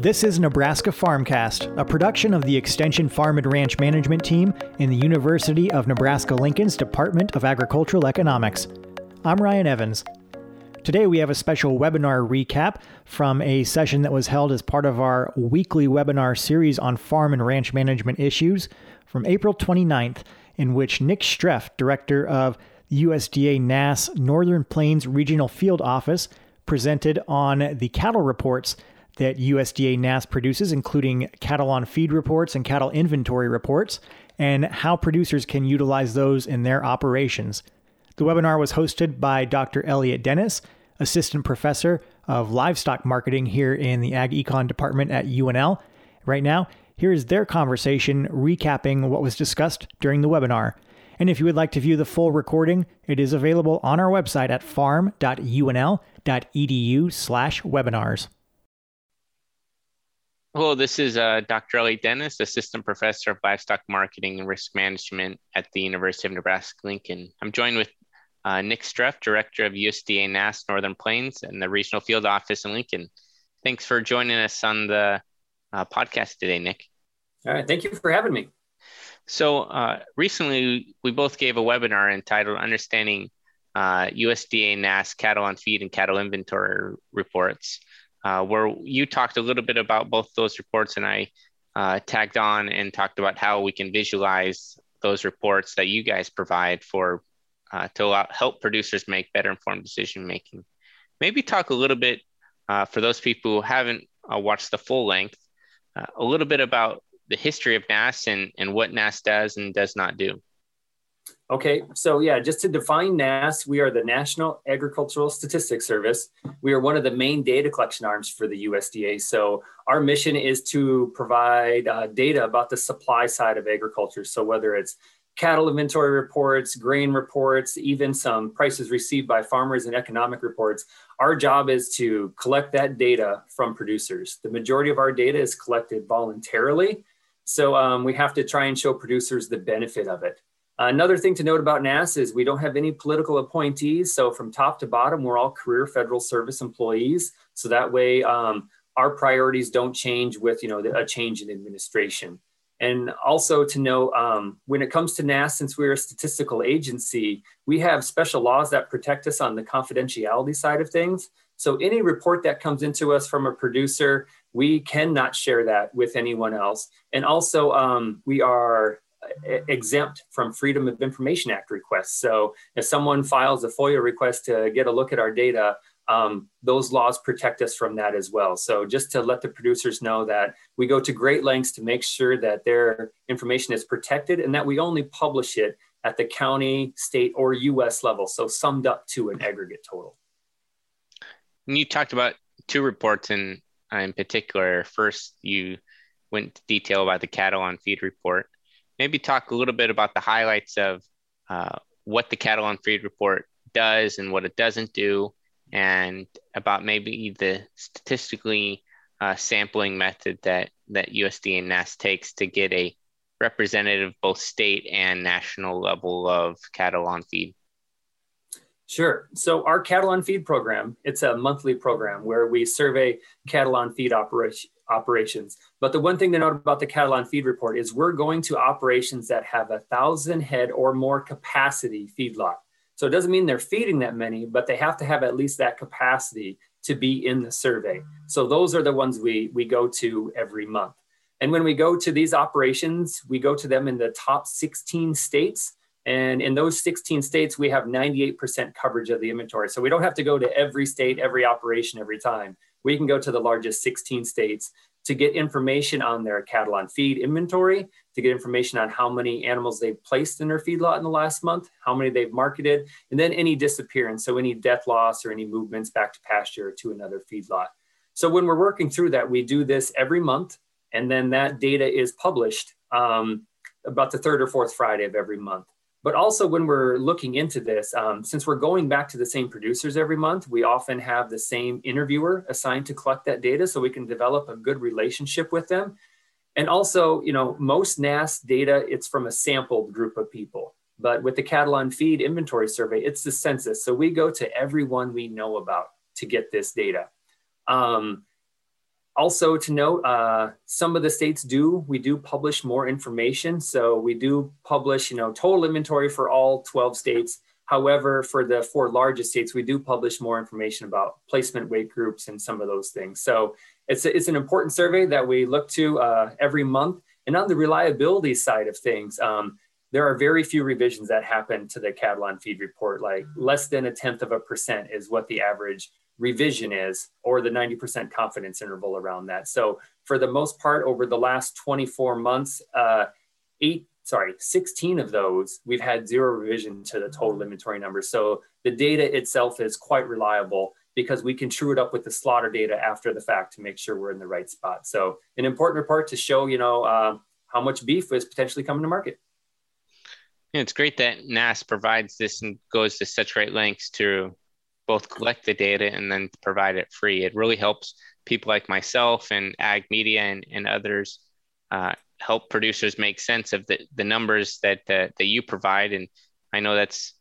This is Nebraska Farmcast, a production of the Extension Farm and Ranch Management Team in the University of Nebraska Lincoln's Department of Agricultural Economics. I'm Ryan Evans. Today we have a special webinar recap from a session that was held as part of our weekly webinar series on farm and ranch management issues from April 29th, in which Nick Streff, director of USDA NASS Northern Plains Regional Field Office, presented on the cattle reports that USDA NASS produces, including cattle on feed reports and cattle inventory reports, and how producers can utilize those in their operations. The webinar was hosted by Dr. Elliot Dennis, Assistant Professor of Livestock Marketing here in the Ag Econ Department at UNL. Right now, here is their conversation recapping what was discussed during the webinar. And if you would like to view the full recording, it is available on our website at farm.unl.edu/webinars. Hello, this is uh, Dr. Elliot Dennis, Assistant Professor of Livestock Marketing and Risk Management at the University of Nebraska-Lincoln. I'm joined with uh, Nick Streff, Director of USDA NASS Northern Plains and the Regional Field Office in Lincoln. Thanks for joining us on the uh, podcast today, Nick. All right, thank you for having me. So uh, recently, we both gave a webinar entitled "Understanding USDA uh, NASS Cattle on Feed and Cattle Inventory Reports." Uh, where you talked a little bit about both those reports, and I uh, tagged on and talked about how we can visualize those reports that you guys provide for uh, to allow, help producers make better informed decision making. Maybe talk a little bit uh, for those people who haven't uh, watched the full length, uh, a little bit about the history of NASS and, and what NASS does and does not do. Okay, so yeah, just to define NASS, we are the National Agricultural Statistics Service. We are one of the main data collection arms for the USDA. So our mission is to provide uh, data about the supply side of agriculture. So whether it's cattle inventory reports, grain reports, even some prices received by farmers and economic reports, our job is to collect that data from producers. The majority of our data is collected voluntarily. So um, we have to try and show producers the benefit of it. Another thing to note about NASS is we don't have any political appointees. So from top to bottom, we're all career federal service employees. So that way, um, our priorities don't change with you know a change in administration. And also to know um, when it comes to NASS, since we're a statistical agency, we have special laws that protect us on the confidentiality side of things. So any report that comes into us from a producer, we cannot share that with anyone else. And also, um, we are exempt from Freedom of Information Act requests. So if someone files a FOIA request to get a look at our data, um, those laws protect us from that as well. So just to let the producers know that we go to great lengths to make sure that their information is protected and that we only publish it at the county, state, or US level. So summed up to an aggregate total. And you talked about two reports in, in particular. First, you went into detail about the cattle on feed report maybe talk a little bit about the highlights of uh, what the cattle on feed report does and what it doesn't do, and about maybe the statistically uh, sampling method that that USDA and NASS takes to get a representative both state and national level of cattle on feed. Sure. So our cattle on feed program, it's a monthly program where we survey cattle on feed operation, operations. But the one thing to note about the cattle on feed report is we're going to operations that have a thousand head or more capacity feedlot. So it doesn't mean they're feeding that many, but they have to have at least that capacity to be in the survey. So those are the ones we, we go to every month. And when we go to these operations, we go to them in the top 16 states. And in those 16 states, we have 98% coverage of the inventory. So we don't have to go to every state, every operation, every time we can go to the largest 16 states to get information on their cattle on feed inventory, to get information on how many animals they've placed in their feedlot in the last month, how many they've marketed, and then any disappearance, so any death loss or any movements back to pasture or to another feedlot. So when we're working through that, we do this every month, and then that data is published um, about the third or fourth Friday of every month. But also, when we're looking into this, um, since we're going back to the same producers every month, we often have the same interviewer assigned to collect that data so we can develop a good relationship with them. And also, you know, most NASS data, it's from a sampled group of people. But with the cattle on feed inventory survey, it's the census. So we go to everyone we know about to get this data. Um, also to note, uh, some of the states do, we do publish more information. So we do publish, you know, total inventory for all 12 states. However, for the four largest states, we do publish more information about placement weight groups and some of those things. So it's, it's an important survey that we look to uh, every month. And on the reliability side of things, um, there are very few revisions that happen to the cattle on feed report. Like less than a tenth of a percent is what the average revision is, or the 90% confidence interval around that. So for the most part, over the last 24 months, uh, eight, sorry, 16 of those, we've had zero revision to the total inventory number. So the data itself is quite reliable because we can true it up with the slaughter data after the fact to make sure we're in the right spot. So an important report to show, you know, uh, how much beef is potentially coming to market. Yeah, it's great that NASS provides this and goes to such great lengths to both collect the data and then provide it free. It really helps people like myself and Ag Media and, and others uh, help producers make sense of the, the numbers that, uh, that you provide. And I know that's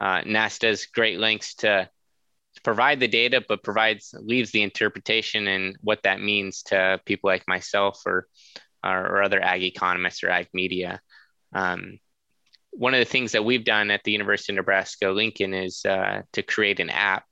uh, NASS does great lengths to, to provide the data, but provides leaves the interpretation and what that means to people like myself or or, or other ag economists or ag media. Um, one of the things that we've done at the University of Nebraska Lincoln is uh, to create an app,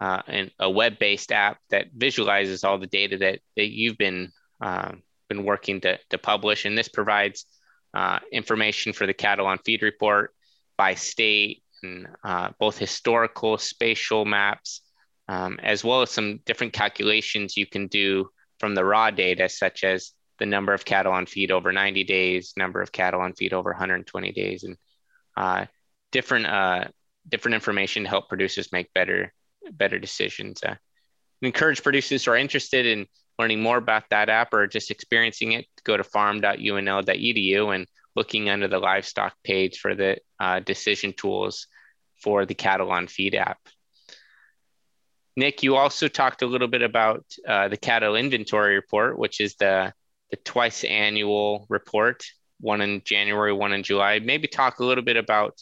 uh, and a web-based app that visualizes all the data that, that you've been um, been working to, to publish. And this provides uh, information for the cattle on feed report by state and uh, both historical spatial maps, um, as well as some different calculations you can do from the raw data, such as the number of cattle on feed over 90 days, number of cattle on feed over 120 days, and uh, different uh, different information to help producers make better better decisions. Uh, encourage producers who are interested in learning more about that app or just experiencing it. Go to farm.unl.edu and looking under the livestock page for the uh, decision tools for the cattle on feed app. Nick, you also talked a little bit about uh, the cattle inventory report, which is the the twice annual report, one in January, one in July. Maybe talk a little bit about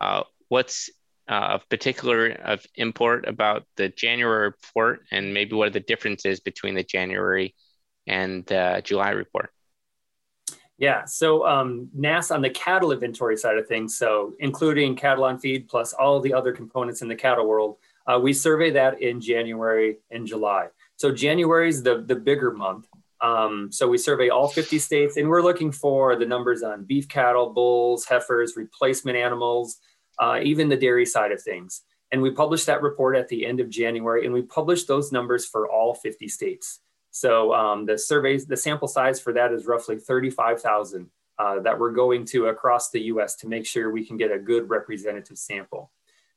uh, what's uh, of particular of import about the January report and maybe what are the differences between the January and uh, July report. Yeah, so um, NASS on the cattle inventory side of things, so including cattle on feed plus all the other components in the cattle world, uh, we survey that in January and July. So January is the, the bigger month. Um, so we survey all 50 states and we're looking for the numbers on beef cattle, bulls, heifers, replacement animals, uh, even the dairy side of things. And we published that report at the end of January and we published those numbers for all 50 states. So um, the surveys, the sample size for that is roughly 35,000 uh, that we're going to across the US to make sure we can get a good representative sample.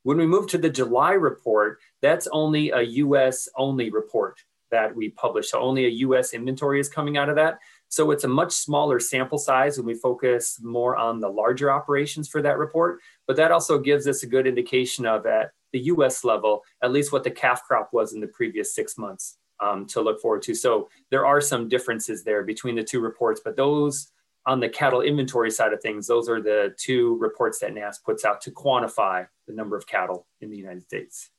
When we move to the July report, that's only a US only report that we publish. So only a US inventory is coming out of that. So it's a much smaller sample size and we focus more on the larger operations for that report. But that also gives us a good indication of at the US level, at least what the calf crop was in the previous six months um, to look forward to. So there are some differences there between the two reports, but those on the cattle inventory side of things, those are the two reports that NASS puts out to quantify the number of cattle in the United States.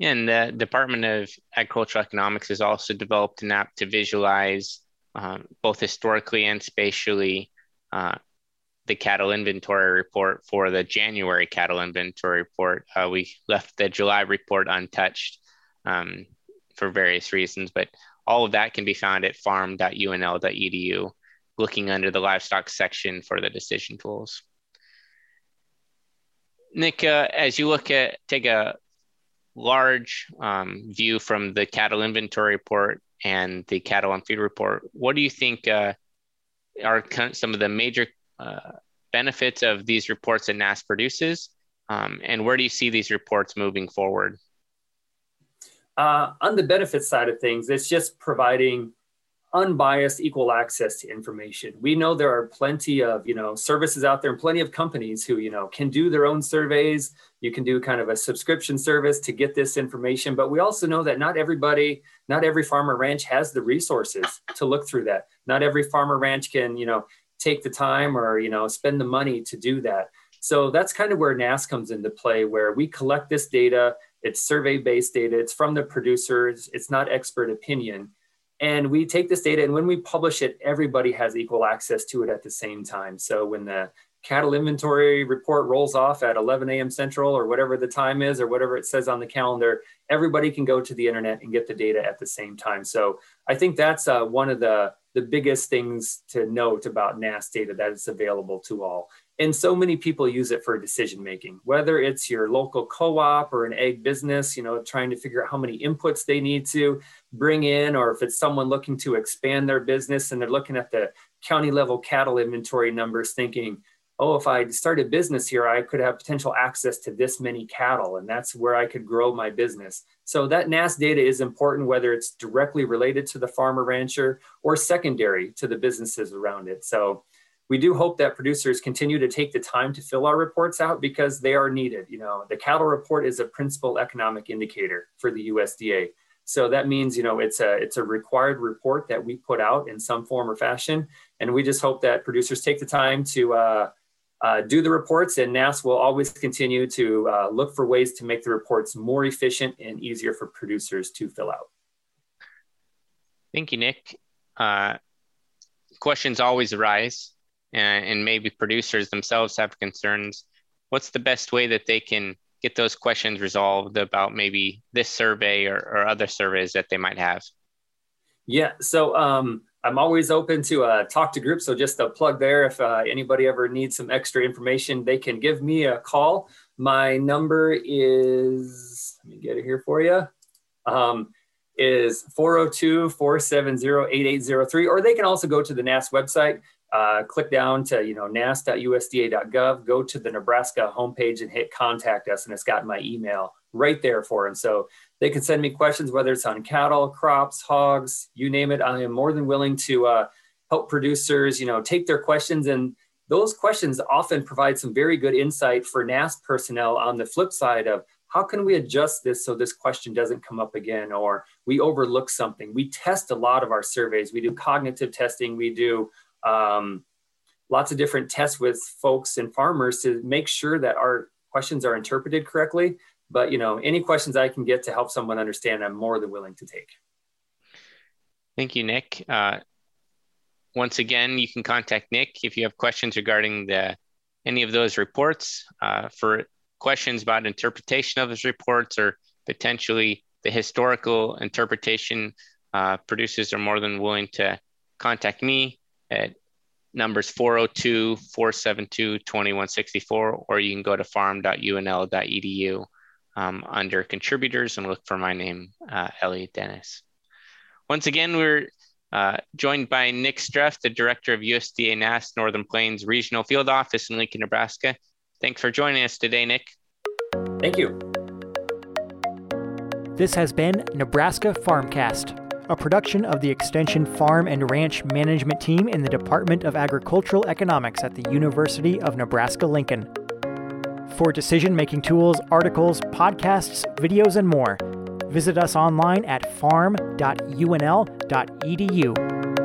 And the Department of Agricultural Economics has also developed an app to visualize um, both historically and spatially uh, the cattle inventory report for the January cattle inventory report. Uh, we left the July report untouched um, for various reasons, but all of that can be found at farm.unl.edu, looking under the livestock section for the decision tools. Nick, uh, as you look at take a large um, view from the cattle inventory report and the cattle on feed report, what do you think uh, are some of the major uh, benefits of these reports that NASS produces? Um, and where do you see these reports moving forward? Uh, on the benefit side of things, it's just providing unbiased equal access to information. We know there are plenty of you know services out there and plenty of companies who you know can do their own surveys. You can do kind of a subscription service to get this information. But we also know that not everybody not every farmer ranch has the resources to look through that. Not every farmer ranch can you know take the time or you know spend the money to do that. So that's kind of where NASS comes into play where we collect this data. It's survey based data, it's from the producers, it's not expert opinion. And we take this data, and when we publish it, everybody has equal access to it at the same time. So when the cattle inventory report rolls off at 11 a.m. Central or whatever the time is, or whatever it says on the calendar, everybody can go to the internet and get the data at the same time. So I think that's uh, one of the, the biggest things to note about NASS data that it's available to all. And so many people use it for decision making, whether it's your local co op or an egg business, you know, trying to figure out how many inputs they need to bring in, or if it's someone looking to expand their business and they're looking at the county level cattle inventory numbers, thinking, oh, if I start a business here, I could have potential access to this many cattle, and that's where I could grow my business. So that NASS data is important, whether it's directly related to the farmer rancher or secondary to the businesses around it. So we do hope that producers continue to take the time to fill our reports out because they are needed. You know, the cattle report is a principal economic indicator for the USDA. So that means, you know, it's a it's a required report that we put out in some form or fashion, and we just hope that producers take the time to uh, uh, do the reports. And NASS will always continue to uh, look for ways to make the reports more efficient and easier for producers to fill out. Thank you, Nick. Uh, questions always arise and, and maybe producers themselves have concerns, what's the best way that they can get those questions resolved about maybe this survey or, or other surveys that they might have? Yeah, so um, I'm always open to uh, talk to groups. So just a plug there. If uh, anybody ever needs some extra information, they can give me a call. My number is, let me get it here for you. Um, is 402-470-8803, or they can also go to the NASS website uh, click down to you know nass.usda.gov, go to the Nebraska homepage and hit contact us, and it's got my email right there for them. So they can send me questions, whether it's on cattle, crops, hogs, you name it. I am more than willing to uh, help producers, you know, take their questions and those questions often provide some very good insight for NASS personnel on the flip side of how can we adjust this so this question doesn't come up again or we overlook something. We test a lot of our surveys. We do cognitive testing. We do um, lots of different tests with folks and farmers to make sure that our questions are interpreted correctly. But you know, any questions I can get to help someone understand, I'm more than willing to take. Thank you, Nick. Uh, once again, you can contact Nick if you have questions regarding the any of those reports. Uh, for questions about interpretation of those reports or potentially the historical interpretation, uh, producers are more than willing to contact me at numbers 402 472 2164, or you can go to farm.unl.edu um, under contributors and look for my name, uh, Elliot Dennis. Once again, we're uh, joined by Nick Streff, the director of USDA NASS Northern Plains Regional Field Office in Lincoln, Nebraska. Thanks for joining us today, Nick. Thank you. This has been Nebraska Farmcast a production of the Extension Farm and Ranch Management Team in the Department of Agricultural Economics at the University of Nebraska Lincoln. For decision making tools, articles, podcasts, videos, and more, visit us online at farm.unl.edu.